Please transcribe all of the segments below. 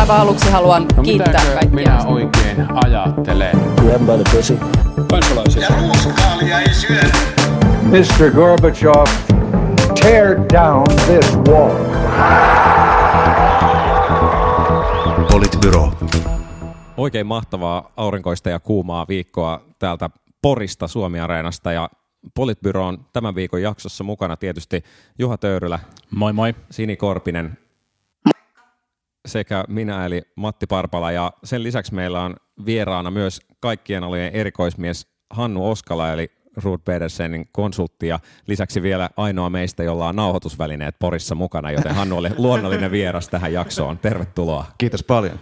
aivan aluksi haluan No kiittää kaikkia. minä oikein ajattelen? Grab by the pussy. Kansalaisia. Ja ruuskaalia ei syödä. Mr. Gorbachev, tear down this wall. Politbyro. Oikein mahtavaa aurinkoista ja kuumaa viikkoa täältä Porista Suomi-areenasta ja Politbyro on tämän viikon jaksossa mukana tietysti Juha Töyrylä, Moi moi. Sini Korpinen sekä minä eli Matti Parpala ja sen lisäksi meillä on vieraana myös kaikkien alojen erikoismies Hannu Oskala eli Ruud Pedersenin konsultti ja lisäksi vielä ainoa meistä, jolla on nauhoitusvälineet Porissa mukana, joten Hannu oli luonnollinen vieras tähän jaksoon. Tervetuloa. Kiitos paljon.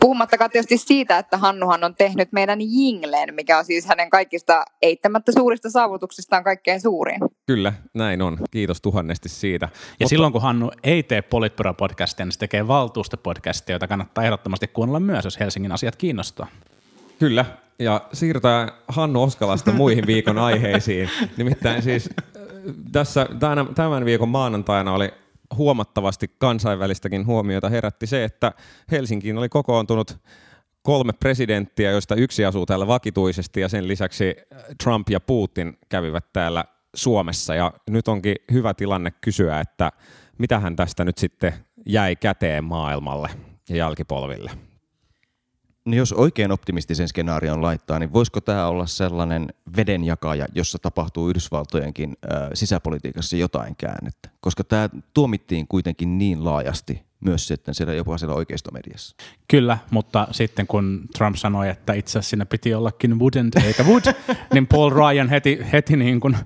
Puhumattakaan tietysti siitä, että Hannuhan on tehnyt meidän Jinglen, mikä on siis hänen kaikista eittämättä suurista saavutuksistaan kaikkein suurin. Kyllä, näin on. Kiitos tuhannesti siitä. Ja Mutta- silloin kun Hannu ei tee Politbyro-podcastia, niin se tekee valtuustopodcastia, jota kannattaa ehdottomasti kuunnella myös, jos Helsingin asiat kiinnostaa. Kyllä, ja siirrytään Hannu Oskalasta muihin viikon aiheisiin. Nimittäin siis äh, tässä tämän, tämän viikon maanantaina oli huomattavasti kansainvälistäkin huomiota herätti se, että Helsinkiin oli kokoontunut kolme presidenttiä, joista yksi asuu täällä vakituisesti ja sen lisäksi Trump ja Putin kävivät täällä Suomessa ja nyt onkin hyvä tilanne kysyä, että mitähän tästä nyt sitten jäi käteen maailmalle ja jälkipolville. No jos oikein optimistisen skenaarion laittaa, niin voisiko tämä olla sellainen vedenjakaja, jossa tapahtuu Yhdysvaltojenkin äh, sisäpolitiikassa jotain käännettä? Koska tämä tuomittiin kuitenkin niin laajasti myös sitten siellä jopa siellä oikeistomediassa. Kyllä, mutta sitten kun Trump sanoi, että itse asiassa siinä piti ollakin wouldn't eikä would, niin Paul Ryan heti, heti niin kuin,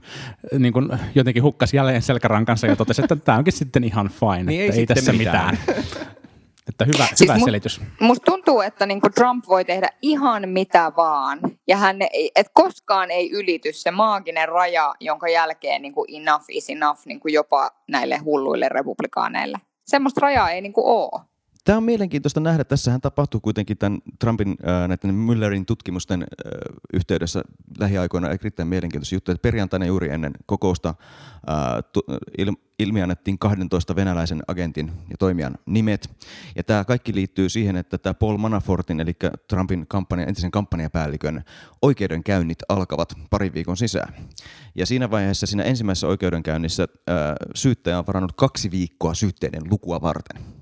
niin kuin jotenkin hukkasi jälleen selkärankansa ja totesi, että tämä onkin sitten ihan fine, Niin ei että ei, sitten tässä mitään. mitään. että hyvä, Siis hyvä mu- selitys. Musta tuntuu, että niinku Trump voi tehdä ihan mitä vaan. Ja hän ei, et koskaan ei ylity se maaginen raja, jonka jälkeen niinku enough is enough niinku jopa näille hulluille republikaaneille. Semmoista rajaa ei niinku ole. Tämä on mielenkiintoista nähdä. Tässähän tapahtuu kuitenkin tämän Trumpin näiden Müllerin tutkimusten yhteydessä lähiaikoina erittäin mielenkiintoisia juttuja. Perjantaina juuri ennen kokousta äh, tu, il, ilmiannettiin 12 venäläisen agentin ja toimijan nimet. Ja tämä kaikki liittyy siihen, että tämä Paul Manafortin, eli Trumpin kampanja, entisen kampanjapäällikön oikeudenkäynnit alkavat parin viikon sisään. Ja siinä vaiheessa siinä ensimmäisessä oikeudenkäynnissä syyttäjä on varannut kaksi viikkoa syytteiden lukua varten.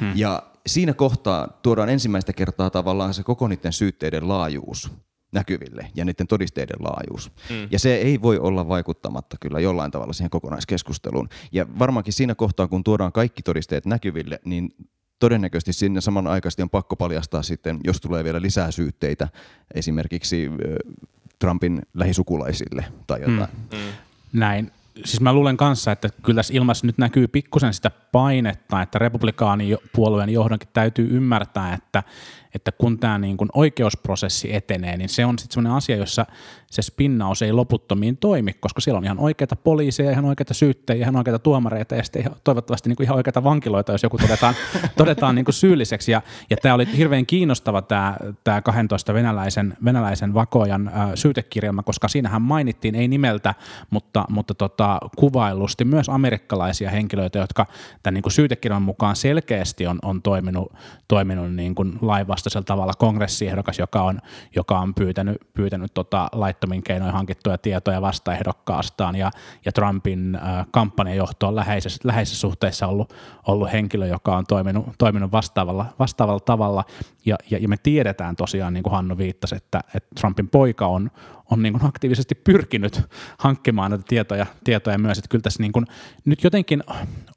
Hmm. Ja siinä kohtaa tuodaan ensimmäistä kertaa tavallaan se koko niiden syytteiden laajuus näkyville ja niiden todisteiden laajuus. Mm. Ja se ei voi olla vaikuttamatta kyllä jollain tavalla siihen kokonaiskeskusteluun. Ja varmaankin siinä kohtaa, kun tuodaan kaikki todisteet näkyville, niin todennäköisesti sinne samanaikaisesti on pakko paljastaa sitten, jos tulee vielä lisää syytteitä esimerkiksi Trumpin lähisukulaisille tai jotain. Mm. Näin. Siis mä luulen kanssa, että kyllä tässä ilmassa nyt näkyy pikkusen sitä painetta, että republikaanipuolueen johdonkin täytyy ymmärtää, että, että kun tämä niin kuin oikeusprosessi etenee, niin se on sitten sellainen asia, jossa se spinnaus ei loputtomiin toimi, koska siellä on ihan oikeita poliiseja, ihan oikeita syyttäjiä, ihan oikeita tuomareita ja sitten ihan, toivottavasti niin kuin ihan oikeita vankiloita, jos joku todetaan, todetaan niin kuin syylliseksi. Ja, ja tämä oli hirveän kiinnostava tämä, tämä 12 venäläisen, venäläisen vakojan äh, syytekirjelmä, koska siinähän mainittiin, ei nimeltä, mutta, mutta tota, kuvailusti myös amerikkalaisia henkilöitä, jotka tämän niin kuin syytekirjan mukaan selkeästi on, on toiminut, toiminut niin kuin lainvastaisella tavalla. Kongressiehdokas, joka on, joka on pyytänyt, pyytänyt tota laittomin keinoin hankittuja tietoja vastaehdokkaastaan. Ja, ja Trumpin äh, kampanjajohtoon läheisessä, läheisessä suhteessa ollut, ollut henkilö, joka on toiminut, toiminut vastaavalla, vastaavalla tavalla ja, ja, ja me tiedetään tosiaan, niin kuin Hannu viittasi, että, että Trumpin poika on, on niin kuin aktiivisesti pyrkinyt hankkimaan näitä tietoja, tietoja myös, että kyllä tässä niin kuin, nyt jotenkin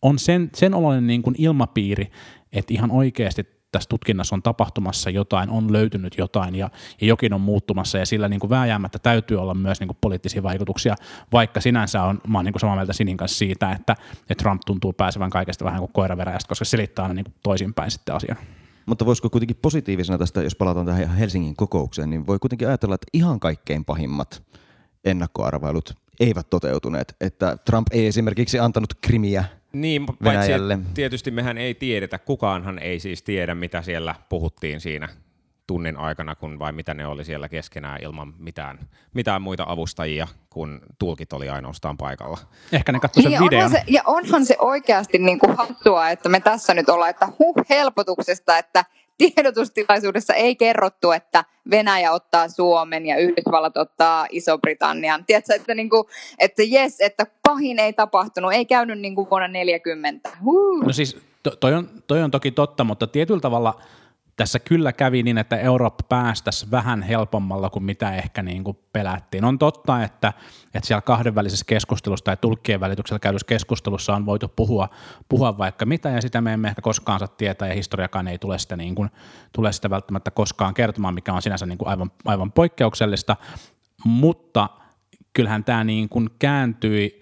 on sen, sen oloinen niin kuin ilmapiiri, että ihan oikeasti tässä tutkinnassa on tapahtumassa jotain, on löytynyt jotain ja, ja jokin on muuttumassa ja sillä niin kuin vääjäämättä täytyy olla myös niin kuin poliittisia vaikutuksia, vaikka sinänsä on, mä oon niin kuin samaa mieltä Sinin kanssa siitä, että, että Trump tuntuu pääsevän kaikesta vähän kuin koiraveräjästä, koska se selittää aina niin kuin toisinpäin sitten asian. Mutta voisiko kuitenkin positiivisena tästä, jos palataan tähän Helsingin kokoukseen, niin voi kuitenkin ajatella, että ihan kaikkein pahimmat ennakkoarvailut eivät toteutuneet. Että Trump ei esimerkiksi antanut krimiä Niin, paitsi Venäjälle. tietysti mehän ei tiedetä, kukaanhan ei siis tiedä, mitä siellä puhuttiin siinä tunnin aikana, kun vai mitä ne oli siellä keskenään ilman mitään, mitään muita avustajia, kun tulkit oli ainoastaan paikalla. Ehkä ne katsoi sen Niin, videon. onhan se, ja onhan se oikeasti niin kuin hassua, että me tässä nyt ollaan, että huh helpotuksesta, että tiedotustilaisuudessa ei kerrottu, että Venäjä ottaa Suomen ja Yhdysvallat ottaa Iso-Britannian. Tiedätkö, että, niin kuin, että jes, että pahin ei tapahtunut, ei käynyt niin kuin vuonna 40. Huh. No siis to- toi on, toi on toki totta, mutta tietyllä tavalla tässä kyllä kävi niin, että Eurooppa päästäisi vähän helpommalla kuin mitä ehkä niin kuin pelättiin. On totta, että, että siellä kahdenvälisessä keskustelussa tai tulkkien välityksellä käydyssä keskustelussa on voitu puhua, puhua vaikka mitä, ja sitä me emme ehkä koskaan saa tietää, ja historiakaan ei tule sitä, niin kuin, tule sitä välttämättä koskaan kertomaan, mikä on sinänsä niin kuin aivan, aivan poikkeuksellista, mutta kyllähän tämä niin kuin kääntyi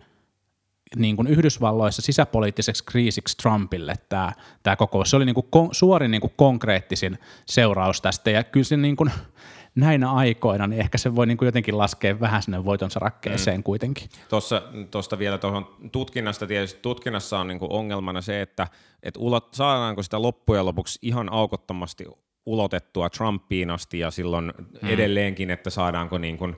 niin kuin Yhdysvalloissa sisäpoliittiseksi kriisiksi Trumpille tämä, tämä kokous. Se oli niin kuin kon, suorin niin kuin konkreettisin seuraus tästä ja kyllä se niin kuin, näinä aikoina, niin ehkä se voi niin kuin jotenkin laskea vähän sinne voitonsa rakkeeseen mm. kuitenkin. Tuossa, tuosta vielä tuohon tutkinnasta, tietysti tutkinnassa on niinku ongelmana se, että et ulot, saadaanko sitä loppujen lopuksi ihan aukottomasti ulotettua Trumpiin asti ja silloin mm. edelleenkin, että saadaanko niin kuin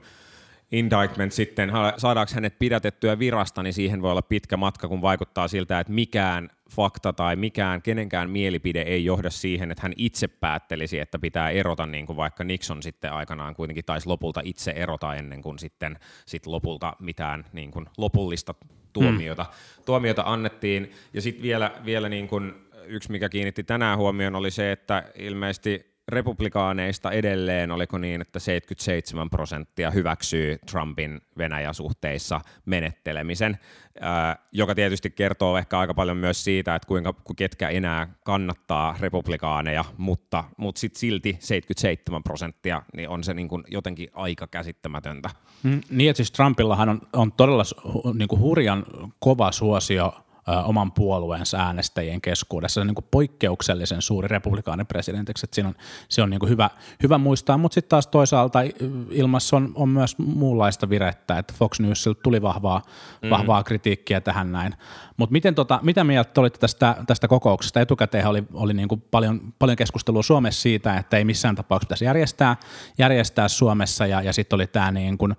indictment sitten, saadaanko hänet pidätettyä virasta, niin siihen voi olla pitkä matka, kun vaikuttaa siltä, että mikään fakta tai mikään kenenkään mielipide ei johda siihen, että hän itse päättelisi, että pitää erota, niin kuin vaikka Nixon sitten aikanaan kuitenkin taisi lopulta itse erota ennen kuin sitten sit lopulta mitään niin kuin lopullista tuomiota, hmm. tuomiota annettiin. Ja sitten vielä, vielä niin kuin yksi, mikä kiinnitti tänään huomioon, oli se, että ilmeisesti republikaaneista edelleen, oliko niin, että 77 prosenttia hyväksyy Trumpin Venäjä-suhteissa menettelemisen, joka tietysti kertoo ehkä aika paljon myös siitä, että kuinka ketkä enää kannattaa republikaaneja, mutta, mutta sit silti 77 prosenttia niin on se niin kuin jotenkin aika käsittämätöntä. Mm, niin, että siis Trumpillahan on, on todella niin kuin hurjan kova suosio oman puolueensa äänestäjien keskuudessa. Se on niin kuin poikkeuksellisen suuri republikaanin presidentiksi, että siinä on, se on niin kuin hyvä, hyvä muistaa, mutta sitten taas toisaalta ilmassa on, on myös muunlaista virettä, että Fox Newsilta tuli vahvaa, mm. vahvaa kritiikkiä tähän näin. Mutta miten tota, mitä mieltä olitte tästä, tästä kokouksesta? Etukäteen oli, oli niin kuin paljon, paljon keskustelua Suomessa siitä, että ei missään tapauksessa pitäisi järjestää, järjestää Suomessa, ja, ja sitten oli tämä niin kuin,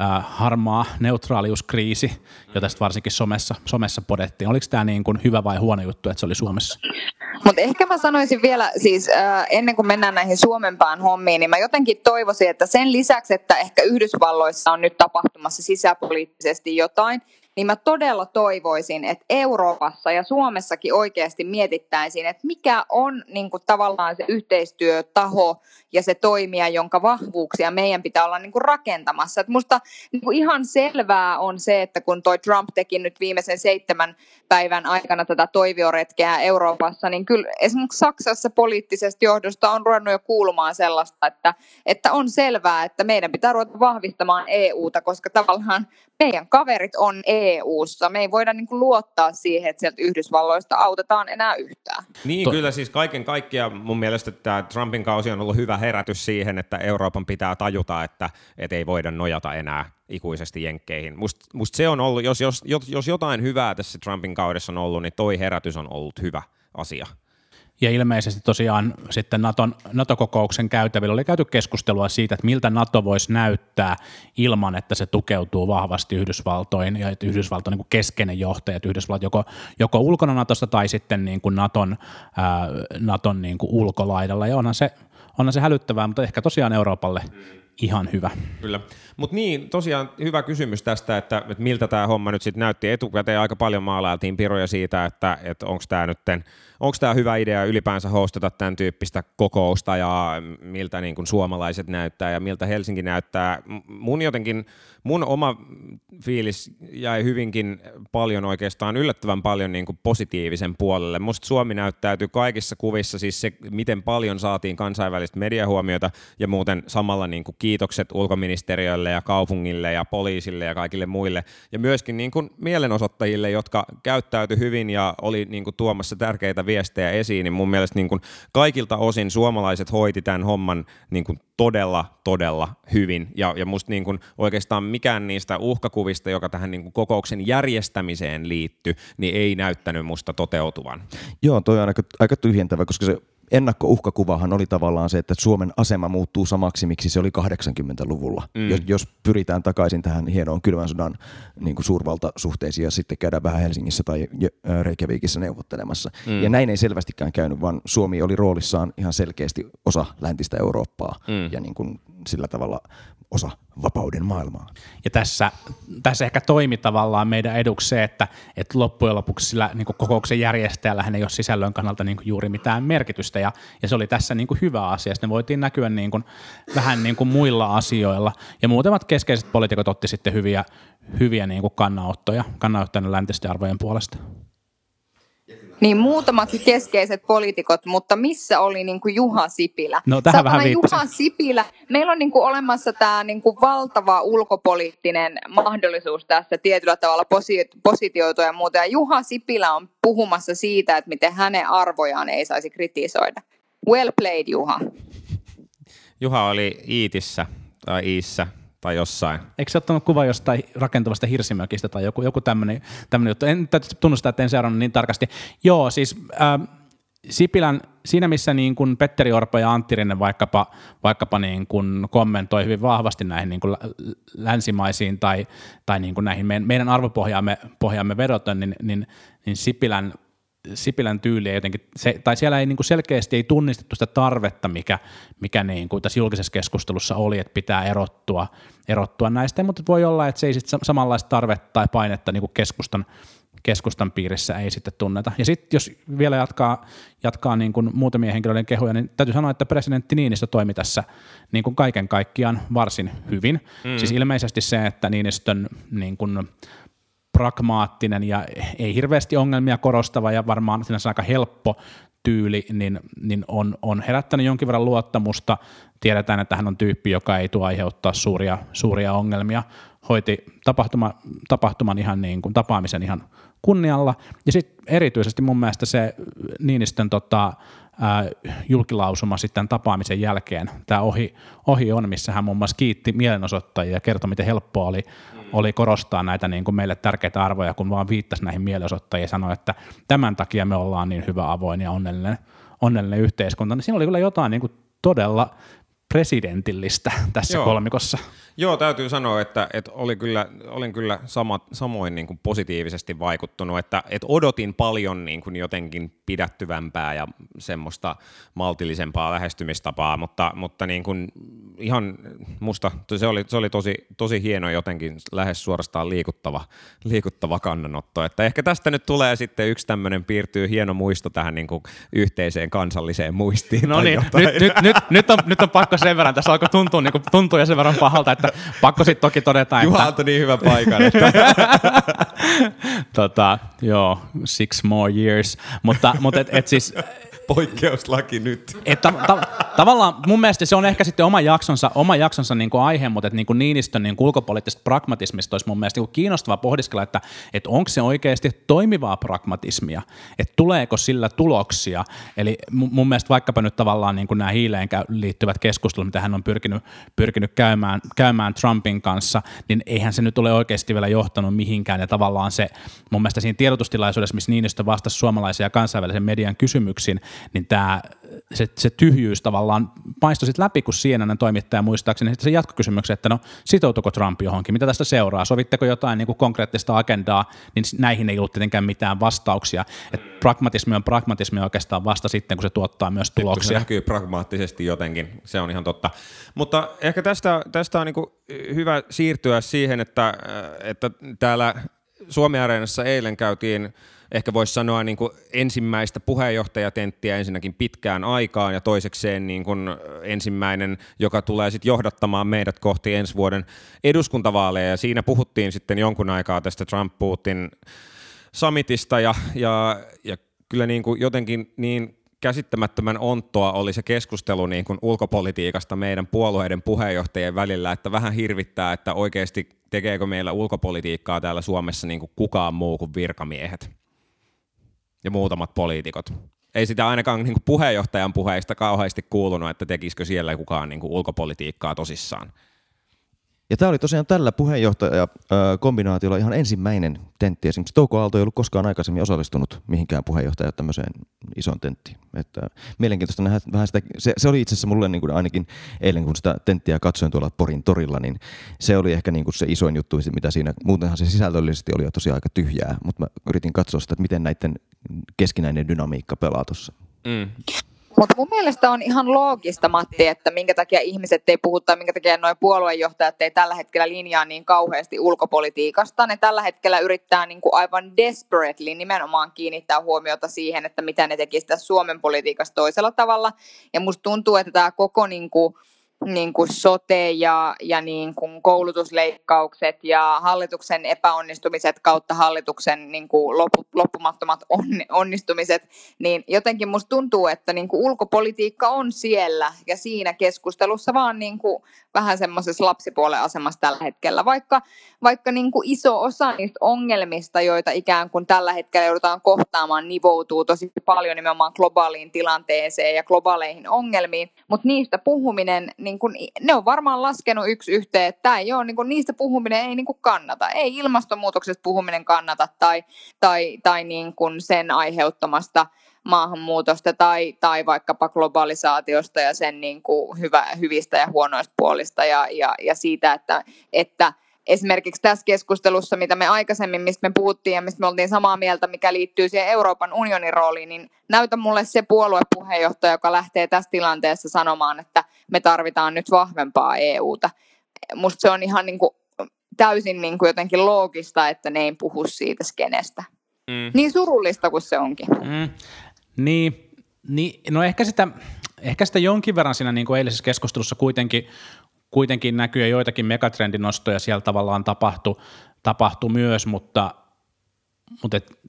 äh, harmaa neutraaliuskriisi, jota sitten varsinkin somessa, somessa podettiin. Oliko tämä niin kuin hyvä vai huono juttu, että se oli Suomessa? Mutta ehkä mä sanoisin vielä, siis äh, ennen kuin mennään näihin Suomenpään hommiin, niin mä jotenkin toivoisin, että sen lisäksi, että ehkä Yhdysvalloissa on nyt tapahtumassa sisäpoliittisesti jotain, niin mä todella toivoisin, että Euroopassa ja Suomessakin oikeasti mietittäisiin, että mikä on niin kuin, tavallaan se yhteistyötaho ja se toimija, jonka vahvuuksia meidän pitää olla niin kuin, rakentamassa. Et musta niin kuin, ihan selvää on se, että kun toi Trump teki nyt viimeisen seitsemän päivän aikana tätä toivioretkeä Euroopassa, niin kyllä esimerkiksi Saksassa poliittisesta johdosta on ruvennut jo kuulumaan sellaista, että, että on selvää, että meidän pitää ruveta vahvistamaan EUta, koska tavallaan meidän kaverit on EUssa. Me ei voida niin kuin luottaa siihen, että sieltä Yhdysvalloista autetaan enää yhtään. Niin, to- kyllä siis kaiken kaikkiaan mun mielestä tämä Trumpin kausi on ollut hyvä herätys siihen, että Euroopan pitää tajuta, että et ei voida nojata enää ikuisesti jenkkeihin. Musta must se on ollut, jos, jos, jos jotain hyvää tässä Trumpin kaudessa on ollut, niin toi herätys on ollut hyvä asia. Ja ilmeisesti tosiaan sitten Naton, NATO-kokouksen käytävillä oli käyty keskustelua siitä, että miltä NATO voisi näyttää ilman, että se tukeutuu vahvasti Yhdysvaltoihin ja että Yhdysvalto on niin keskeinen johtaja, että Yhdysvallat joko, joko ulkona Natosta tai sitten niin kuin Naton, ää, Naton niin kuin ulkolaidalla. Ja onhan se, onhan se hälyttävää, mutta ehkä tosiaan Euroopalle ihan hyvä. Kyllä. Mutta niin, tosiaan hyvä kysymys tästä, että, että miltä tämä homma nyt sitten näytti. Etukäteen aika paljon maalailtiin piroja siitä, että, että onko tämä nyt onko tämä hyvä idea ylipäänsä hostata tämän tyyppistä kokousta ja miltä niin kuin suomalaiset näyttää ja miltä Helsinki näyttää. Mun jotenkin, mun oma fiilis jäi hyvinkin paljon oikeastaan yllättävän paljon niin kuin positiivisen puolelle. Musta Suomi näyttäytyy kaikissa kuvissa, siis se miten paljon saatiin kansainvälistä mediahuomiota ja muuten samalla niin kuin kiitokset ulkoministeriölle ja kaupungille ja poliisille ja kaikille muille ja myöskin niin kuin mielenosoittajille, jotka käyttäytyi hyvin ja oli niin kuin tuomassa tärkeitä viestejä esiin, niin mun mielestä niin kuin kaikilta osin suomalaiset hoiti tämän homman niin kuin todella, todella hyvin. Ja, ja musta niin kuin oikeastaan mikään niistä uhkakuvista, joka tähän niin kuin kokouksen järjestämiseen liittyy, niin ei näyttänyt musta toteutuvan. Joo, toi on aika, aika tyhjentävä, koska se ennakkouhkakuvahan oli tavallaan se, että Suomen asema muuttuu samaksi, miksi se oli 80-luvulla. Mm. Jos, jos pyritään takaisin tähän hienoon kylmän sodan niin kuin suurvaltasuhteisiin ja sitten käydään vähän Helsingissä tai Reykjavikissa neuvottelemassa. Mm. Ja näin ei selvästikään käynyt, vaan Suomi oli roolissaan ihan selkeästi osa läntistä Eurooppaa mm. ja niin kuin sillä tavalla osa vapauden maailmaa. Ja tässä, tässä ehkä toimi tavallaan meidän eduksi se, että, että loppujen lopuksi sillä niin kokouksen järjestäjällä ei ole sisällön kannalta niin juuri mitään merkitystä, ja, ja se oli tässä niin hyvä asia. Sitten ne voitiin näkyä niin kuin, vähän niin kuin muilla asioilla, ja muutamat keskeiset poliitikot otti sitten hyviä, hyviä niin kannanottoja, kannanottoja läntisten arvojen puolesta. Niin muutamat keskeiset poliitikot, mutta missä oli niin kuin Juha Sipilä? No tähän vähän Juha Sipilä. Meillä on niin kuin olemassa tämä niin kuin valtava ulkopoliittinen mahdollisuus tässä tietyllä tavalla posi- positioitua ja muuta. Ja Juha Sipilä on puhumassa siitä, että miten hänen arvojaan ei saisi kritisoida. Well played, Juha. Juha oli Iitissä tai Iissä tai jossain. Eikö se ottanut kuva jostain rakentavasta hirsimökistä tai joku, joku tämmöinen juttu? En tunnusta, että en seurannut niin tarkasti. Joo, siis äh, Sipilän, siinä missä niin kuin Petteri Orpo ja Antti Rinne vaikkapa, vaikkapa niin kuin kommentoi hyvin vahvasti näihin niin kuin länsimaisiin tai, tai niin kuin näihin meidän, meidän arvopohjaamme pohjaamme vedoten, niin, niin, niin Sipilän Sipilän tyyliä jotenkin, se, tai siellä ei niin kuin selkeästi ei tunnistettu sitä tarvetta, mikä, mikä niin kuin tässä julkisessa keskustelussa oli, että pitää erottua, erottua näistä, mutta voi olla, että se ei sitten samanlaista tarvetta tai painetta niin kuin keskustan, keskustan piirissä ei sitten tunneta. Ja sitten jos vielä jatkaa, jatkaa niin kuin muutamien henkilöiden kehuja, niin täytyy sanoa, että presidentti Niinistö toimi tässä niin kuin kaiken kaikkiaan varsin hyvin. Mm. Siis ilmeisesti se, että Niinistön niin kuin pragmaattinen ja ei hirveästi ongelmia korostava ja varmaan sinänsä aika helppo tyyli, niin, niin on, on herättänyt jonkin verran luottamusta. Tiedetään, että hän on tyyppi, joka ei tuo aiheuttaa suuria, suuria ongelmia. Hoiti tapahtuma, tapahtuman ihan niin kuin, tapaamisen ihan kunnialla. Ja sitten erityisesti mun mielestä se Niinistön tota, julkilausuma sitten tapaamisen jälkeen, tämä ohi, ohi on, missä hän muun muassa kiitti mielenosoittajia ja kertoi, miten helppoa oli oli korostaa näitä niin kuin meille tärkeitä arvoja, kun vaan viittasi näihin mielenosoittajiin ja sanoi, että tämän takia me ollaan niin hyvä, avoin ja onnellinen, onnellinen yhteiskunta. Niin siinä oli kyllä jotain niin kuin todella presidentillistä tässä Joo. kolmikossa. Joo, täytyy sanoa, että, että oli kyllä, olin kyllä sama, samoin niin kuin positiivisesti vaikuttunut, että, että odotin paljon niin kuin jotenkin pidättyvämpää ja semmoista maltillisempaa lähestymistapaa, mutta, mutta niin kuin ihan musta se oli, se oli tosi, tosi hieno jotenkin lähes suorastaan liikuttava, liikuttava kannanotto, että ehkä tästä nyt tulee sitten yksi tämmöinen piirtyy hieno muisto tähän niin kuin yhteiseen kansalliseen muistiin. No niin, nyt, nyt, nyt, nyt, on, nyt on pakko sen verran, tässä alkoi tuntua, niin kuin, tuntua ja sen verran pahalta, että pakko sitten toki todeta, Juha että... niin hyvä paikan. Että... tota, joo, six more years. Mutta, mutta et, et siis poikkeuslaki nyt. Että ta- tavallaan mun mielestä se on ehkä sitten oma jaksonsa, oma jaksonsa niin kuin aihe, mutta että niin kuin Niinistön niin ulkopoliittisesta pragmatismista olisi mun mielestä niin kuin kiinnostava pohdiskella, että, että onko se oikeasti toimivaa pragmatismia, että tuleeko sillä tuloksia. Eli mun mielestä vaikkapa nyt tavallaan niin kuin nämä hiileen liittyvät keskustelut, mitä hän on pyrkinyt, pyrkinyt käymään, käymään Trumpin kanssa, niin eihän se nyt ole oikeasti vielä johtanut mihinkään. Ja tavallaan se mun mielestä siinä tiedotustilaisuudessa, missä Niinistö vastasi suomalaisia kansainvälisen median kysymyksiin, niin tämä, se, se tyhjyys tavallaan paistoi sitten läpi, kun CNN toimittaja muistaakseni sitten se jatkokysymyksen, että no sitoutuko Trump johonkin, mitä tästä seuraa, sovitteko jotain niin kuin konkreettista agendaa, niin näihin ei ollut tietenkään mitään vastauksia. Et pragmatismi on pragmatismi oikeastaan vasta sitten, kun se tuottaa myös tuloksia. Se näkyy pragmaattisesti jotenkin, se on ihan totta. Mutta ehkä tästä, tästä on niin hyvä siirtyä siihen, että, että täällä Suomi-areenassa eilen käytiin ehkä voisi sanoa niin kuin ensimmäistä puheenjohtajatenttiä ensinnäkin pitkään aikaan ja toisekseen niin kuin ensimmäinen, joka tulee sitten johdattamaan meidät kohti ensi vuoden eduskuntavaaleja. Ja siinä puhuttiin sitten jonkun aikaa tästä Trump-Putin summitista ja, ja, ja kyllä niin kuin jotenkin niin käsittämättömän onttoa oli se keskustelu niin kuin ulkopolitiikasta meidän puolueiden puheenjohtajien välillä, että vähän hirvittää, että oikeasti tekeekö meillä ulkopolitiikkaa täällä Suomessa niin kuin kukaan muu kuin virkamiehet ja muutamat poliitikot. Ei sitä ainakaan niin kuin puheenjohtajan puheista kauheasti kuulunut, että tekisikö siellä kukaan niin kuin ulkopolitiikkaa tosissaan. Ja tämä oli tosiaan tällä puheenjohtajakombinaatiolla ihan ensimmäinen tentti. Esimerkiksi Touko Aalto ei ollut koskaan aikaisemmin osallistunut mihinkään puheenjohtajan tämmöiseen isoon tenttiin. Että mielenkiintoista nähdä vähän sitä, se, se oli itse asiassa mulle niin kuin ainakin eilen, kun sitä tenttiä katsoin tuolla Porin torilla, niin se oli ehkä niin kuin se isoin juttu, mitä siinä, muutenhan se sisällöllisesti oli jo tosiaan aika tyhjää, mutta mä yritin katsoa sitä, että miten näiden keskinäinen dynamiikka pelaa tuossa. Mm. Mutta mun mielestä on ihan loogista, Matti, että minkä takia ihmiset ei puhu tai minkä takia noin puoluejohtajat ei tällä hetkellä linjaa niin kauheasti ulkopolitiikasta. Ne tällä hetkellä yrittää niin kuin aivan desperately nimenomaan kiinnittää huomiota siihen, että mitä ne tekisivät Suomen politiikasta toisella tavalla. Ja musta tuntuu, että tämä koko niin kuin, niin kuin sote ja, ja niin kuin koulutusleikkaukset ja hallituksen epäonnistumiset kautta hallituksen niin kuin loppu, loppumattomat on, onnistumiset, niin jotenkin musta tuntuu, että niin kuin ulkopolitiikka on siellä ja siinä keskustelussa vaan niin kuin vähän semmoisessa lapsipuolen asemassa tällä hetkellä, vaikka, vaikka niin kuin iso osa niistä ongelmista, joita ikään kuin tällä hetkellä joudutaan kohtaamaan, nivoutuu tosi paljon nimenomaan globaaliin tilanteeseen ja globaaleihin ongelmiin, mutta niistä puhuminen, niin kuin, ne on varmaan laskenut yksi yhteen, että ei ole, niin kuin, niistä puhuminen ei niin kuin kannata, ei ilmastonmuutoksesta puhuminen kannata tai, tai, tai niin kuin sen aiheuttamasta maahanmuutosta tai, tai vaikkapa globalisaatiosta ja sen niin kuin hyvä, hyvistä ja huonoista puolista ja, ja, ja siitä, että, että esimerkiksi tässä keskustelussa, mitä me aikaisemmin, mistä me puhuttiin ja mistä me oltiin samaa mieltä, mikä liittyy siihen Euroopan unionin rooliin, niin näytä mulle se puoluepuheenjohtaja, joka lähtee tässä tilanteessa sanomaan, että me tarvitaan nyt vahvempaa EUta. Musta se on ihan niin kuin täysin niin kuin jotenkin loogista, että ne ei puhu siitä skenestä. Mm. Niin surullista kuin se onkin. Mm. Niin, niin, no ehkä sitä, ehkä sitä jonkin verran siinä niin kuin eilisessä keskustelussa kuitenkin, kuitenkin näkyy joitakin megatrendinostoja siellä tavallaan tapahtui, tapahtui myös, mutta, mutta et,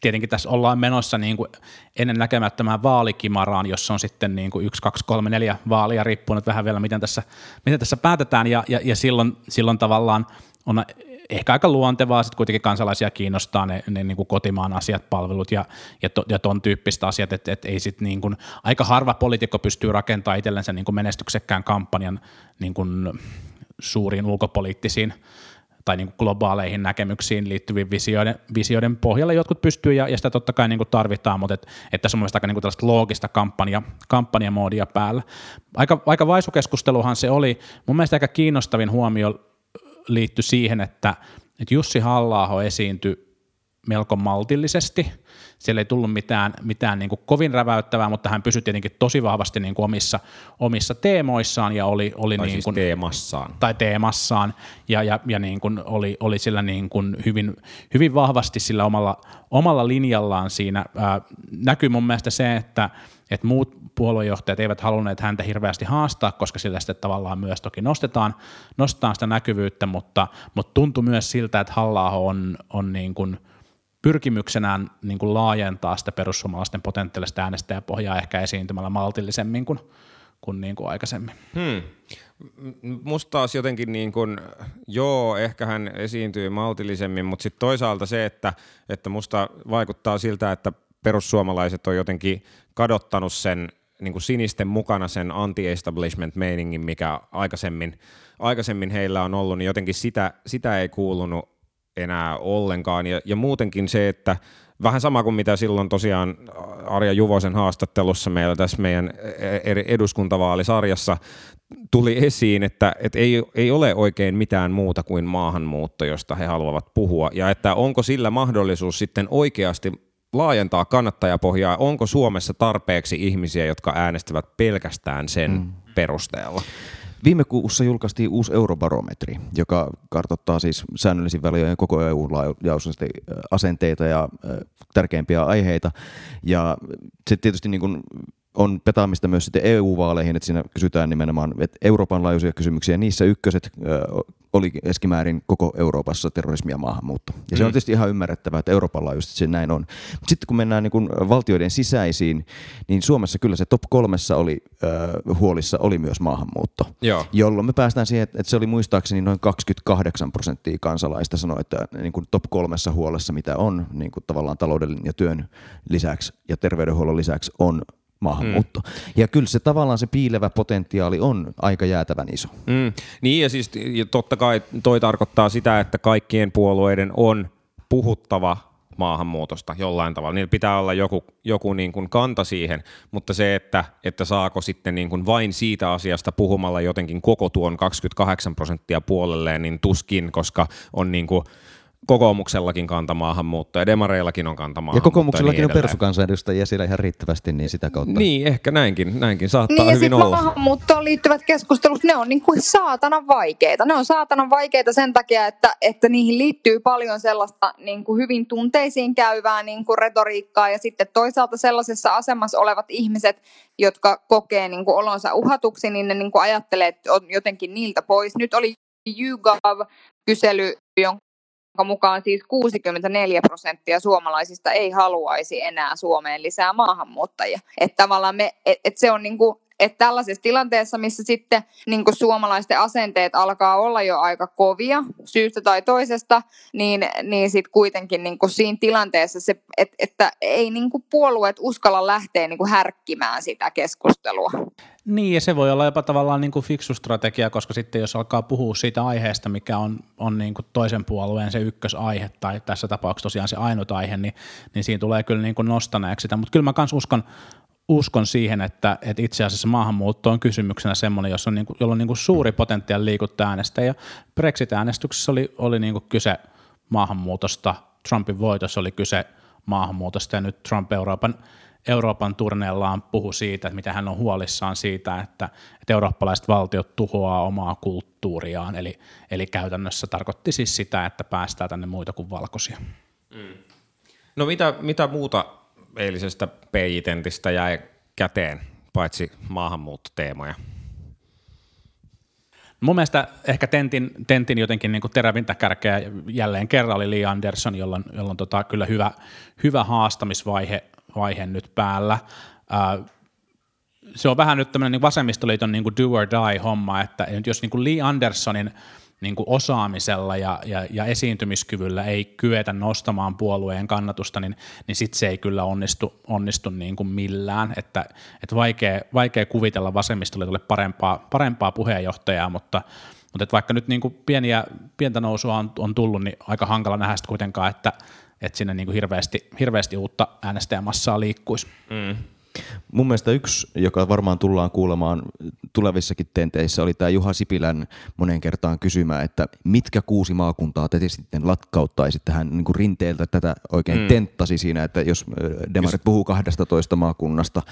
tietenkin tässä ollaan menossa niin kuin ennen näkemättömään vaalikimaraan, jossa on sitten niin kuin yksi, kaksi, kolme, neljä vaalia, riippuu nyt vähän vielä, miten tässä, miten tässä päätetään, ja, ja, ja silloin, silloin tavallaan on ehkä aika luontevaa sitten kuitenkin kansalaisia kiinnostaa ne, ne niin kuin kotimaan asiat, palvelut ja, ja, to, ja ton tyyppistä asiat, että et ei sit niin kuin, aika harva poliitikko pystyy rakentamaan itsellensä niin kuin menestyksekkään kampanjan niin kuin suuriin ulkopoliittisiin tai niin kuin globaaleihin näkemyksiin liittyviin visioiden, visioiden pohjalle jotkut pystyy ja, ja sitä totta kai niin kuin tarvitaan, mutta et, että tässä on mielestäni aika niin kuin tällaista loogista kampanja, kampanjamoodia päällä. Aika, aika vaisukeskusteluhan se oli. Mun mielestä aika kiinnostavin huomio liittyi siihen, että, että Jussi halla esiintyi melko maltillisesti. Siellä ei tullut mitään, mitään niin kuin kovin räväyttävää, mutta hän pysyi tietenkin tosi vahvasti niin kuin omissa, omissa teemoissaan ja oli, oli tai niin siis kuin, teemassaan. Tai teemassaan ja, ja, ja niin kuin oli, oli sillä niin kuin hyvin, hyvin vahvasti sillä omalla, omalla linjallaan siinä. Ää, näkyy mun mielestä se, että, että muut puoluejohtajat eivät halunneet häntä hirveästi haastaa, koska sillä sitten tavallaan myös toki nostetaan, nostetaan sitä näkyvyyttä, mutta, mutta tuntui myös siltä, että halla on, on niin kuin pyrkimyksenään niin kuin laajentaa sitä perussuomalaisten potentiaalista äänestäjäpohjaa ehkä esiintymällä maltillisemmin kuin, kuin, niin kuin aikaisemmin. Hmm. Musta taas jotenkin niin kuin, joo, ehkä hän esiintyy maltillisemmin, mutta sitten toisaalta se, että, että musta vaikuttaa siltä, että perussuomalaiset on jotenkin kadottanut sen niin kuin sinisten mukana sen anti-establishment-meiningin, mikä aikaisemmin, aikaisemmin heillä on ollut, niin jotenkin sitä, sitä ei kuulunut enää ollenkaan. Ja, ja muutenkin se, että vähän sama kuin mitä silloin tosiaan Arja Juvosen haastattelussa meillä tässä meidän eduskuntavaalisarjassa tuli esiin, että, että ei, ei ole oikein mitään muuta kuin maahanmuutto, josta he haluavat puhua, ja että onko sillä mahdollisuus sitten oikeasti laajentaa kannattajapohjaa. Onko Suomessa tarpeeksi ihmisiä, jotka äänestävät pelkästään sen mm. perusteella? Viime kuussa julkaistiin uusi eurobarometri, joka kartoittaa siis säännöllisin väliin koko EUn laajuisesti asenteita ja tärkeimpiä aiheita. Ja se tietysti niin kuin on petaamista myös sitten EU-vaaleihin, että siinä kysytään nimenomaan että Euroopan laajuisia kysymyksiä. Niissä ykköset oli keskimäärin koko Euroopassa terrorismi ja maahanmuutto. Ja se on mm. tietysti ihan ymmärrettävää, että Euroopan laajuisesti se näin on. Mutta sitten kun mennään niin kun valtioiden sisäisiin, niin Suomessa kyllä se top kolmessa oli äh, huolissa oli myös maahanmuutto. Joo. Jolloin me päästään siihen, että se oli muistaakseni noin 28 prosenttia kansalaista sanoi, että niin kun top kolmessa huolessa mitä on, niin kun tavallaan talouden ja työn lisäksi ja terveydenhuollon lisäksi on maahanmuutto. Mm. Ja kyllä se tavallaan se piilevä potentiaali on aika jäätävän iso. Mm. Niin ja siis ja totta kai toi tarkoittaa sitä, että kaikkien puolueiden on puhuttava maahanmuutosta jollain tavalla. Niillä pitää olla joku, joku niin kuin kanta siihen, mutta se, että, että saako sitten niin kuin vain siitä asiasta puhumalla jotenkin koko tuon 28 prosenttia puolelleen, niin tuskin, koska on niin kuin kokoomuksellakin kanta maahanmuutto ja demareillakin on kanta Ja kokoomuksellakin niin on persukansanedustajia siellä ihan riittävästi, niin sitä kautta. Niin, ehkä näinkin, näinkin saattaa niin, hyvin ja olla. maahanmuuttoon liittyvät keskustelut, ne on niin kuin saatanan vaikeita. Ne on saatanan vaikeita sen takia, että, että niihin liittyy paljon sellaista niin kuin hyvin tunteisiin käyvää niin kuin retoriikkaa ja sitten toisaalta sellaisessa asemassa olevat ihmiset, jotka kokee niin kuin olonsa uhatuksi, niin ne niin kuin ajattelee, että on jotenkin niiltä pois. Nyt oli YouGov-kysely, jonka jonka mukaan siis 64 prosenttia suomalaisista ei haluaisi enää Suomeen lisää maahanmuuttajia. Että tavallaan me, et, et se on niinku, että tällaisessa tilanteessa, missä sitten niin suomalaisten asenteet alkaa olla jo aika kovia syystä tai toisesta, niin, niin sitten kuitenkin niin siinä tilanteessa se, et, että ei niin puolueet uskalla lähteä niin härkkimään sitä keskustelua. Niin, ja se voi olla jopa tavallaan niin kuin fiksu strategia, koska sitten jos alkaa puhua siitä aiheesta, mikä on, on niin kuin toisen puolueen se ykkösaihe, tai tässä tapauksessa tosiaan se ainut aihe, niin, niin siinä tulee kyllä niin kuin nostaneeksi sitä. Mutta kyllä mä myös uskon, uskon siihen, että, että itse asiassa maahanmuutto on kysymyksenä semmoinen, jossa on, niin kuin, jolla on niin kuin suuri potentiaali liikuttaa äänestä. Ja Brexit-äänestyksessä oli, oli niin kuin kyse maahanmuutosta, Trumpin voitossa oli kyse maahanmuutosta, ja nyt Trump Euroopan Euroopan turneellaan puhu siitä, että mitä hän on huolissaan siitä, että, että eurooppalaiset valtiot tuhoaa omaa kulttuuriaan, eli, eli käytännössä tarkoitti siis sitä, että päästään tänne muita kuin valkoisia. Mm. No mitä, mitä muuta eilisestä PJ-tentistä jäi käteen, paitsi maahanmuuttoteemoja? Mun mielestä ehkä Tentin, tentin jotenkin niin terävintä kärkeä jälleen kerran oli Lee Anderson, jolloin, jolloin tota, kyllä hyvä, hyvä haastamisvaihe vaihe nyt päällä. se on vähän nyt tämmöinen niin vasemmistoliiton niin do or die homma, että jos niin Lee Andersonin niin kuin osaamisella ja, ja, ja esiintymiskyvyllä ei kyetä nostamaan puolueen kannatusta, niin, niin sitten se ei kyllä onnistu, onnistu niin kuin millään. Että, että vaikea, vaikea kuvitella vasemmistoliitolle parempaa, parempaa puheenjohtajaa, mutta, mutta vaikka nyt niin kuin pieniä, pientä nousua on, on tullut, niin aika hankala nähdä sitä kuitenkaan, että, että sinne niin kuin hirveästi, hirveästi uutta äänestäjämassaa liikkuisi. Mm. Mun mielestä yksi, joka varmaan tullaan kuulemaan tulevissakin tenteissä, oli tämä Juha Sipilän monen kertaan kysymä, että mitkä kuusi maakuntaa te sitten latkauttaisitte. Hän niin kuin rinteeltä tätä oikein mm. tenttasi siinä, että jos demarit jos... puhuu 12 maakunnasta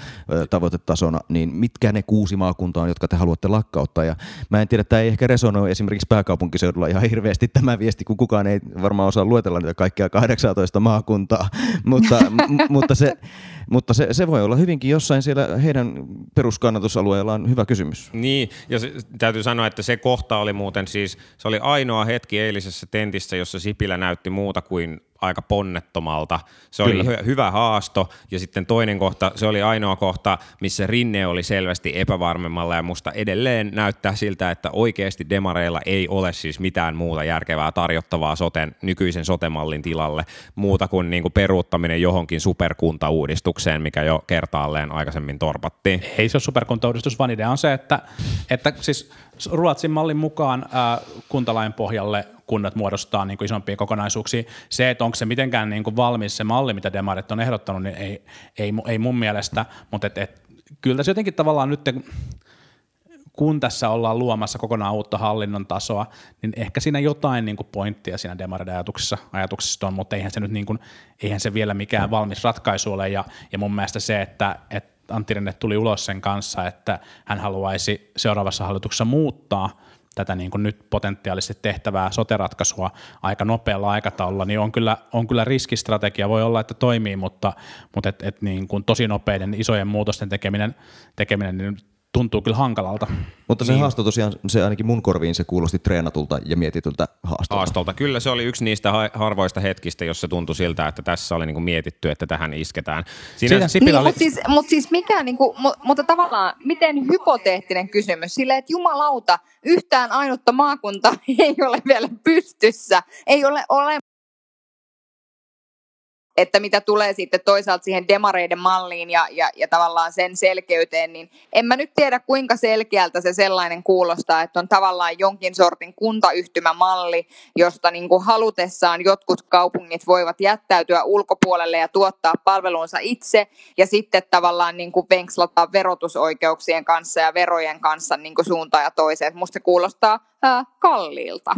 tavoitetasona, niin mitkä ne kuusi maakuntaa on, jotka te haluatte lakkauttaa. Ja mä en tiedä, että tämä ei ehkä resonoi esimerkiksi pääkaupunkiseudulla ihan hirveästi tämä viesti, kun kukaan ei varmaan osaa luetella niitä kaikkia 18 maakuntaa, mutta, m- mutta, se, mutta se, se voi olla hyvin hyvinkin jossain siellä heidän peruskannatusalueellaan hyvä kysymys. Niin, ja se, täytyy sanoa, että se kohta oli muuten siis, se oli ainoa hetki eilisessä tentissä, jossa Sipilä näytti muuta kuin aika ponnettomalta. Se Kyllä. oli hy- hyvä haasto ja sitten toinen kohta, se oli ainoa kohta, missä Rinne oli selvästi epävarmemmalla ja musta edelleen näyttää siltä, että oikeasti demareilla ei ole siis mitään muuta järkevää tarjottavaa soten, nykyisen sotemallin tilalle muuta kuin, niin kuin peruuttaminen johonkin superkuntauudistukseen, mikä jo kertaalleen aikaisemmin torpattiin. Ei se ole superkuntauudistus, vaan idea on se, että, että siis Ruotsin mallin mukaan ää, kuntalain pohjalle kunnat muodostaa niin kuin isompia kokonaisuuksia. Se, että onko se mitenkään niin kuin valmis se malli, mitä demarit on ehdottanut, niin ei, ei, ei mun mielestä, mutta et, et, kyllä tässä jotenkin tavallaan nyt, kun tässä ollaan luomassa kokonaan uutta hallinnon tasoa, niin ehkä siinä jotain niin kuin pointtia siinä demariden ajatuksessa, ajatuksessa on, mutta eihän se nyt niin kuin, eihän se vielä mikään valmis ratkaisu ole, ja, ja mun mielestä se, että, että Antti Rinne tuli ulos sen kanssa, että hän haluaisi seuraavassa hallituksessa muuttaa – tätä niin kuin nyt potentiaalisesti tehtävää soteratkaisua aika nopealla aikataululla, niin on kyllä, on kyllä riskistrategia. Voi olla, että toimii, mutta, mutta et, et niin kuin tosi nopeiden isojen muutosten tekeminen, tekeminen niin tuntuu kyllä hankalalta. Mutta se niin. haasto tosiaan, se ainakin mun korviin se kuulosti treenatulta ja mietityltä haastolta. haastolta. Kyllä se oli yksi niistä harvoista hetkistä, jossa tuntui siltä, että tässä oli niinku mietitty, että tähän isketään. Siinä... Siinä niin, oli... mutta, siis, mutta siis mikä, niinku, mutta tavallaan miten hypoteettinen kysymys, sille että jumalauta, yhtään ainutta maakunta ei ole vielä pystyssä, ei ole ole että mitä tulee sitten toisaalta siihen demareiden malliin ja, ja, ja tavallaan sen selkeyteen, niin en mä nyt tiedä kuinka selkeältä se sellainen kuulostaa, että on tavallaan jonkin sortin kuntayhtymämalli, josta niin kuin halutessaan jotkut kaupungit voivat jättäytyä ulkopuolelle ja tuottaa palvelunsa itse ja sitten tavallaan niin kuin venkslata verotusoikeuksien kanssa ja verojen kanssa niin kuin suuntaan ja toiseen. Musta se kuulostaa ää, kalliilta.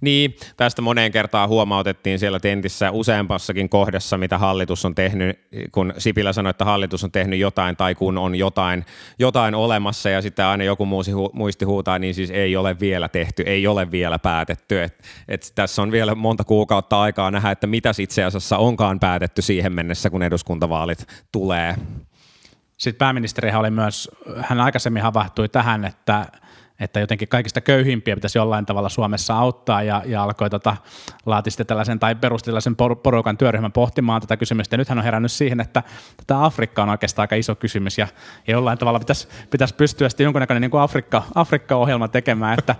Niin, tästä moneen kertaan huomautettiin siellä tentissä useampassakin kohdassa, mitä hallitus on tehnyt, kun Sipilä sanoi, että hallitus on tehnyt jotain tai kun on jotain, jotain olemassa ja sitten aina joku muusi hu, muisti huutaa, niin siis ei ole vielä tehty, ei ole vielä päätetty. Et, et tässä on vielä monta kuukautta aikaa nähdä, että mitä itse asiassa onkaan päätetty siihen mennessä, kun eduskuntavaalit tulee. Sitten pääministerihän oli myös, hän aikaisemmin havahtui tähän, että että jotenkin kaikista köyhimpiä pitäisi jollain tavalla Suomessa auttaa ja, ja alkoi tota, laati sitten tällaisen tai perusti tällaisen porukan työryhmän pohtimaan tätä kysymystä. Ja nyt hän on herännyt siihen, että tätä Afrikka on oikeastaan aika iso kysymys ja, ja jollain tavalla pitäisi, pitäisi pystyä sitten jonkunnäköinen niin kuin Afrikka, Afrikka-ohjelma tekemään, että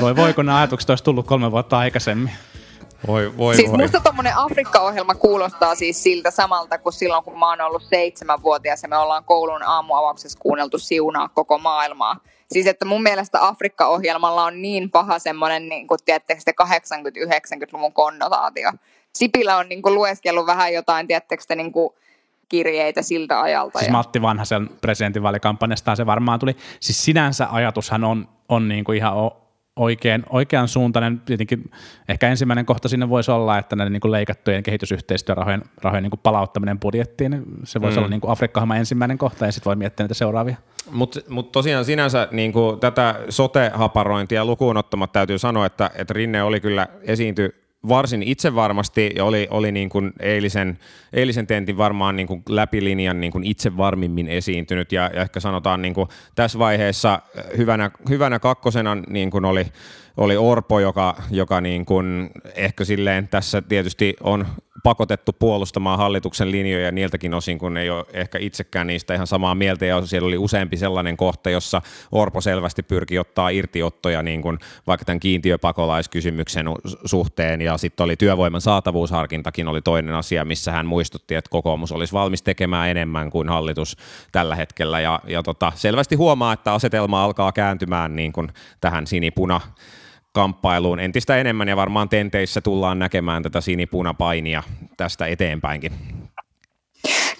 voi, voi kun nämä ajatukset olisi tullut kolme vuotta aikaisemmin. Voi, voi, siis voi. musta tuommoinen Afrikka-ohjelma kuulostaa siis siltä samalta kuin silloin, kun mä oon ollut seitsemänvuotias ja me ollaan koulun aamuavauksessa kuunneltu siunaa koko maailmaa. Siis että mun mielestä Afrikka-ohjelmalla on niin paha semmoinen, niin kuin tiedättekö te, 80-90-luvun konnotaatio. Sipilä on niin kuin lueskellut vähän jotain, tiedättekö te, niin kuin kirjeitä siltä ajalta. Siis. Matti Vanhasen presidentinvaalikampanjastaan se varmaan tuli. Siis sinänsä ajatushan on, on niin kuin ihan oikein, oikean suuntainen. Tietenkin ehkä ensimmäinen kohta sinne voisi olla, että näiden niin kuin leikattujen kehitysyhteistyörahojen rahojen niin kuin palauttaminen budjettiin, se voisi mm. olla niin kuin afrikka ensimmäinen kohta ja sitten voi miettiä niitä seuraavia. Mutta mut tosiaan sinänsä niin kuin tätä sote-haparointia lukuun ottamatta täytyy sanoa, että, että Rinne oli kyllä esiinty varsin itsevarmasti ja oli, oli niin kuin eilisen, eilisen tentin varmaan niin kuin läpilinjan niin kuin itse varmimmin esiintynyt. Ja, ja ehkä sanotaan niin kuin tässä vaiheessa hyvänä, hyvänä kakkosena niin kuin oli, oli Orpo, joka, joka niin kuin ehkä silleen tässä tietysti on pakotettu puolustamaan hallituksen linjoja niiltäkin osin, kun ei ole ehkä itsekään niistä ihan samaa mieltä, ja siellä oli useampi sellainen kohta, jossa Orpo selvästi pyrki ottaa irtiottoja niin kuin vaikka tämän kiintiöpakolaiskysymyksen suhteen, ja sitten oli työvoiman saatavuusharkintakin oli toinen asia, missä hän muistutti, että kokoomus olisi valmis tekemään enemmän kuin hallitus tällä hetkellä, ja, ja tota, selvästi huomaa, että asetelma alkaa kääntymään niin kuin tähän sinipuna kamppailuun entistä enemmän ja varmaan tenteissä tullaan näkemään tätä sinipuna-painia tästä eteenpäinkin.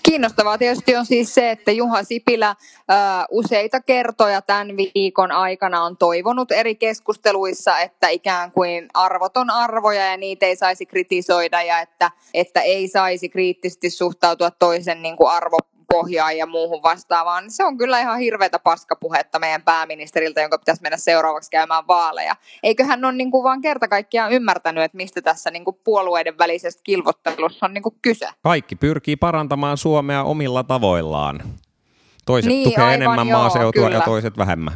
Kiinnostavaa tietysti on siis se, että Juha Sipilä ö, useita kertoja tämän viikon aikana on toivonut eri keskusteluissa, että ikään kuin arvoton arvoja ja niitä ei saisi kritisoida ja että, että ei saisi kriittisesti suhtautua toisen niin kuin arvo, pohjaan ja muuhun vastaavaan, niin se on kyllä ihan hirveätä paskapuhetta meidän pääministeriltä, jonka pitäisi mennä seuraavaksi käymään vaaleja. Eikö hän ole niin kuin vaan kerta kaikkiaan ymmärtänyt, että mistä tässä niin kuin puolueiden välisestä kilvottelussa on niin kuin kyse? Kaikki pyrkii parantamaan Suomea omilla tavoillaan. Toiset Niin, tukee aivan enemmän joo, maaseutua kyllä. ja toiset vähemmän.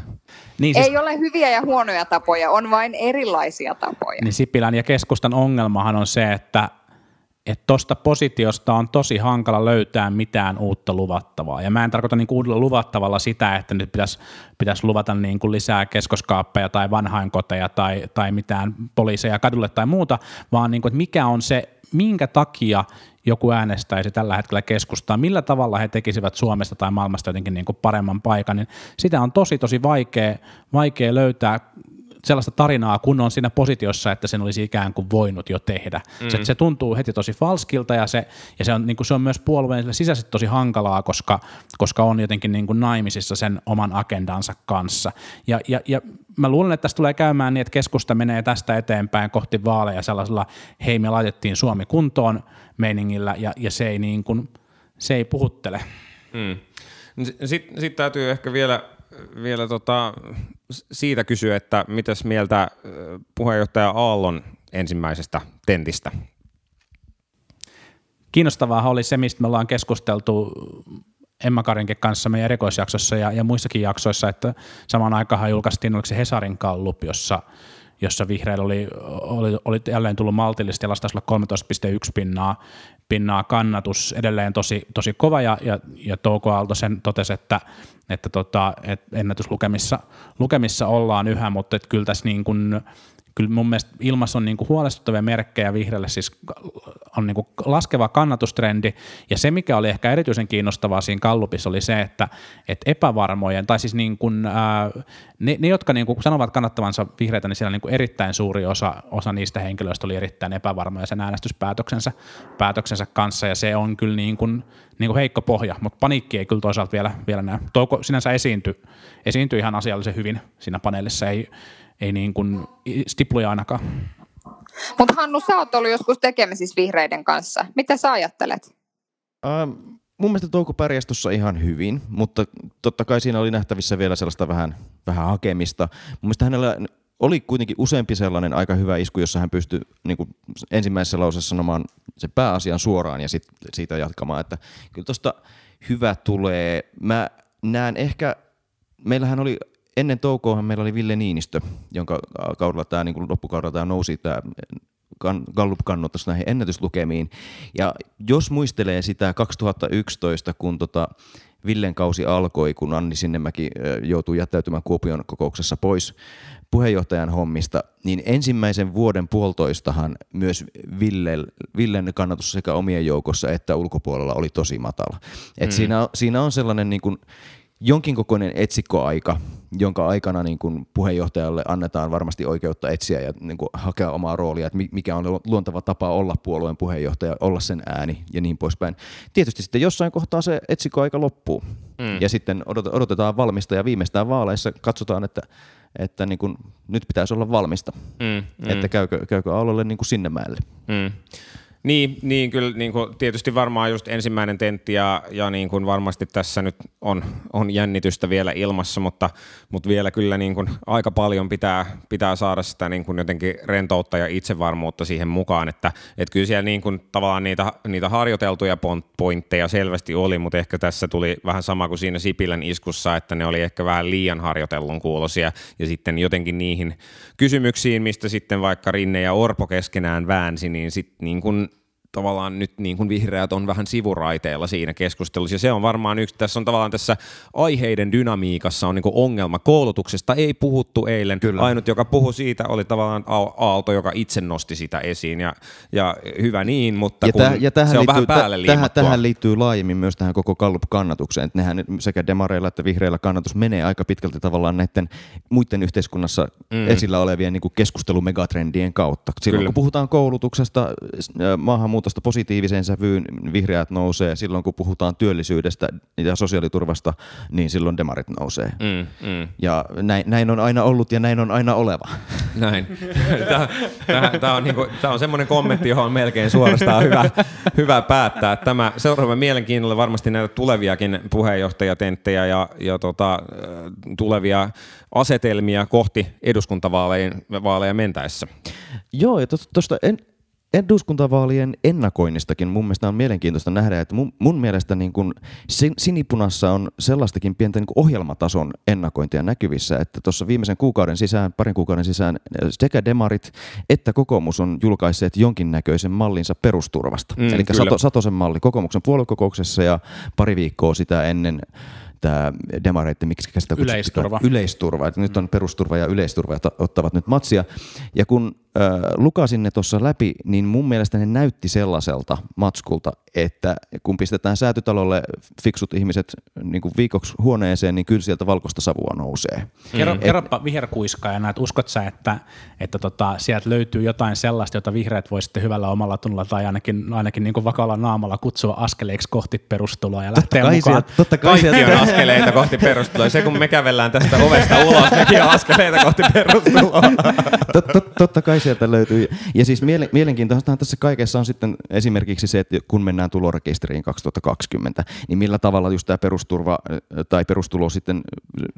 Niin, Ei ole hyviä ja huonoja tapoja, on vain erilaisia tapoja. niin Sipilän ja keskustan ongelmahan on se, että että tuosta positiosta on tosi hankala löytää mitään uutta luvattavaa. Ja mä en tarkoita niin uudella luvattavalla sitä, että nyt pitäisi, pitäisi luvata niin kuin lisää keskoskaappeja tai vanhainkoteja tai, tai mitään poliiseja kadulle tai muuta, vaan niin kuin, että mikä on se, minkä takia joku äänestäisi tällä hetkellä keskustaa, millä tavalla he tekisivät Suomesta tai maailmasta jotenkin niin kuin paremman paikan, niin sitä on tosi tosi vaikea, vaikea löytää sellaista tarinaa, kun on siinä positiossa, että sen olisi ikään kuin voinut jo tehdä. Mm. Se, se tuntuu heti tosi falskilta ja se, ja se, on, niin kuin, se on myös puolueen sisäisesti tosi hankalaa, koska, koska on jotenkin niin kuin naimisissa sen oman agendansa kanssa. Ja, ja, ja mä luulen, että tässä tulee käymään niin, että keskusta menee tästä eteenpäin kohti vaaleja sellaisella hei me laitettiin Suomi kuntoon meiningillä ja, ja se, ei niin kuin, se ei puhuttele. Mm. Sitten sit täytyy ehkä vielä, vielä tota, siitä kysyä, että mitäs mieltä puheenjohtaja Aallon ensimmäisestä tentistä? Kiinnostavaa oli se, mistä me ollaan keskusteltu Emma Karinkin kanssa meidän erikoisjaksossa ja, ja muissakin jaksoissa, että samaan aikaan julkaistiin, oliko se Hesarin kallup, jossa, jossa vihreillä oli, oli, oli jälleen tullut maltillisesti ja taisi olla 13,1 pinnaa, pinnaa kannatus, edelleen tosi, tosi kova ja, ja, ja Touko Aalto sen totesi, että, että, tota, että ennätyslukemissa lukemissa ollaan yhä, mutta että kyllä tässä niin kuin, kyllä mun mielestä ilmassa on niin kuin huolestuttavia merkkejä vihreälle, siis on niin kuin laskeva kannatustrendi, ja se mikä oli ehkä erityisen kiinnostavaa siinä Kallupissa oli se, että, että epävarmojen, tai siis niin kuin, ää, ne, ne, jotka niin kuin sanovat kannattavansa vihreitä, niin siellä niin kuin erittäin suuri osa, osa niistä henkilöistä oli erittäin epävarmoja sen äänestyspäätöksensä päätöksensä kanssa, ja se on kyllä niin kuin, niin kuin heikko pohja, mutta paniikki ei kyllä toisaalta vielä, vielä näy. Touko sinänsä esiintyi, esiintyi ihan asiallisen hyvin siinä paneelissa, ei, ei niin kuin stipluja ainakaan. Mutta Hannu, sä oot ollut joskus tekemisissä vihreiden kanssa. Mitä sä ajattelet? Ähm, mun mielestä Touko pärjäsi tuossa ihan hyvin, mutta totta kai siinä oli nähtävissä vielä sellaista vähän, vähän hakemista. Mun mielestä hänellä oli kuitenkin useampi sellainen aika hyvä isku, jossa hän pystyi niin kuin ensimmäisessä lauseessa sanomaan sen pääasian suoraan ja sit siitä jatkamaan, että kyllä tuosta hyvä tulee. Mä näen ehkä, meillähän oli ennen toukoahan meillä oli Ville Niinistö, jonka kaudella tämä niin loppukaudella tämä nousi tämä Gallup-kannatus näihin ennätyslukemiin. Ja jos muistelee sitä 2011, kun tota Villen kausi alkoi, kun Anni Sinnemäki joutui jättäytymään Kuopion kokouksessa pois puheenjohtajan hommista, niin ensimmäisen vuoden puolitoistahan myös Ville, Villen kannatus sekä omien joukossa että ulkopuolella oli tosi matala. Et mm. siinä, siinä on sellainen niin kuin jonkin kokoinen etsikkoaika, jonka aikana niin kuin puheenjohtajalle annetaan varmasti oikeutta etsiä ja niin kuin hakea omaa roolia, että mikä on luontava tapa olla puolueen puheenjohtaja, olla sen ääni ja niin poispäin. Tietysti sitten jossain kohtaa se etsikkoaika loppuu mm. ja sitten odotetaan valmista ja viimeistään vaaleissa katsotaan, että, että niin kuin nyt pitäisi olla valmista, mm, mm. että käykö, käykö Aallolle niin kuin sinne mäelle. Mm. Niin, niin kyllä niin kuin tietysti varmaan just ensimmäinen tentti ja, ja niin kuin varmasti tässä nyt on, on jännitystä vielä ilmassa, mutta, mutta vielä kyllä niin kuin aika paljon pitää, pitää saada sitä niin kuin jotenkin rentoutta ja itsevarmuutta siihen mukaan, että, että kyllä siellä niin kuin tavallaan niitä, niitä harjoiteltuja pointteja selvästi oli, mutta ehkä tässä tuli vähän sama kuin siinä Sipilän iskussa, että ne oli ehkä vähän liian harjoitellun kuulosia ja sitten jotenkin niihin kysymyksiin, mistä sitten vaikka Rinne ja Orpo keskenään väänsi, niin sitten niin kuin tavallaan nyt niin kuin vihreät on vähän sivuraiteilla siinä keskustelussa. Ja se on varmaan yksi, tässä on tavallaan tässä aiheiden dynamiikassa on niin kuin ongelma. Koulutuksesta ei puhuttu eilen. Kyllä. Ainut, joka puhui siitä, oli tavallaan Aalto, joka itse nosti sitä esiin. Ja, ja hyvä niin, mutta ja kun täh, ja tähän se on liittyy, vähän päälle tähän, tähän liittyy laajemmin myös tähän koko Gallup-kannatukseen. Että nehän sekä demareilla että vihreillä kannatus menee aika pitkälti tavallaan näiden muiden yhteiskunnassa mm. esillä olevien niin kuin keskustelumegatrendien kautta. Silloin Kyllä. kun puhutaan koulutuksesta, maahanmuutosta, maahanmuutosta positiiviseen sävyyn vihreät nousee. Silloin kun puhutaan työllisyydestä ja sosiaaliturvasta, niin silloin demarit nousee. Mm, mm. Ja näin, näin on aina ollut ja näin on aina oleva. Näin. Tämä on, niinku, on semmoinen kommentti, johon on melkein suorastaan hyvä, hyvä päättää. Tämä seuraava mielenkiinnolla varmasti näitä tuleviakin puheenjohtajatenttejä ja, ja tota, tulevia asetelmia kohti eduskuntavaaleja mentäessä. Joo, ja tuosta en, eduskuntavaalien ennakoinnistakin mun mielestä on mielenkiintoista nähdä, että mun, mun mielestä niin kun sinipunassa on sellaistakin pientä niin ohjelmatason ennakointia näkyvissä, että tuossa viimeisen kuukauden sisään, parin kuukauden sisään sekä demarit että kokoomus on julkaisseet jonkinnäköisen mallinsa perusturvasta. Mm, Eli Sato, Satosen malli kokoomuksen puoluekokouksessa ja pari viikkoa sitä ennen tämä demareiden, miksi sitä Yleisturva. Yleisturva. Että nyt on perusturva ja yleisturva ottavat nyt matsia. Ja kun äh, lukasin ne tuossa läpi, niin mun mielestä ne näytti sellaiselta matskulta, että kun pistetään säätytalolle fiksut ihmiset niin kuin viikoksi huoneeseen, niin kyllä sieltä valkoista savua nousee. Kerro, mm. kerropa viherkuiskaajana, että uskot sä, että, että tota, sieltä löytyy jotain sellaista, jota vihreät voisitte hyvällä omalla tunnolla tai ainakin, ainakin niin kuin vakalla naamalla kutsua askeleiksi kohti perustuloa ja lähteä totta mukaan. Sieltä, totta kai Kaikki sieltä. on askeleita kohti perustuloa. Se kun me kävellään tästä ovesta ulos, nekin on askeleita kohti perustuloa. Tot, tot, totta kai sieltä löytyy. Ja siis mielenkiintoista tässä kaikessa on sitten esimerkiksi se, että kun mennään tulorekisteriin 2020, niin millä tavalla just tämä perusturva tai perustulo sitten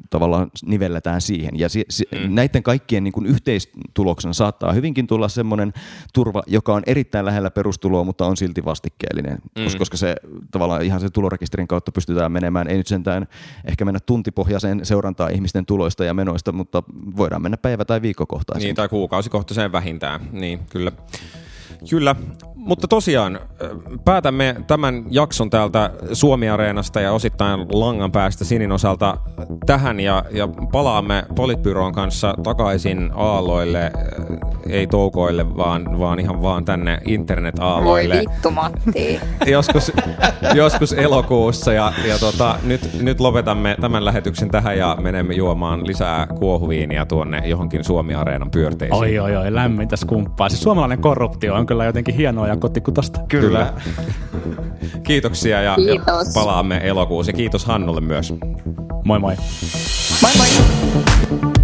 tavallaan nivelletään siihen. Ja si, si, mm. näiden kaikkien niin kuin yhteistuloksena saattaa hyvinkin tulla semmoinen turva, joka on erittäin lähellä perustuloa, mutta on silti vastikkeellinen, mm. koska se tavallaan ihan sen tulorekisterin kautta pystytään menemään, ei nyt sentään ehkä mennä tuntipohjaiseen seurantaan ihmisten tuloista ja menoista, mutta voidaan mennä päivä- tai viikkokohtaisesti. Niin, tai kuukausikohtaiseen vähintään, niin kyllä. Kyllä, mutta tosiaan päätämme tämän jakson täältä Suomi-areenasta ja osittain langan päästä Sinin osalta tähän ja, ja palaamme Politbyroon kanssa takaisin aalloille, ei toukoille, vaan, vaan ihan vaan tänne Voi internet-aalloille vittu Matti. joskus, joskus elokuussa ja, ja tota, nyt, nyt lopetamme tämän lähetyksen tähän ja menemme juomaan lisää kuohuviinia tuonne johonkin Suomi-areenan pyörteisiin. Oi, oi, oi, lämmintä skumppaa. Se suomalainen korruptio on kyllä jotenkin hienoa ja kotikutosta. Kyllä. Kiitoksia ja, ja Kiitos. palaamme elokuussa. Kiitos Hannulle myös. Moi moi. Moi moi.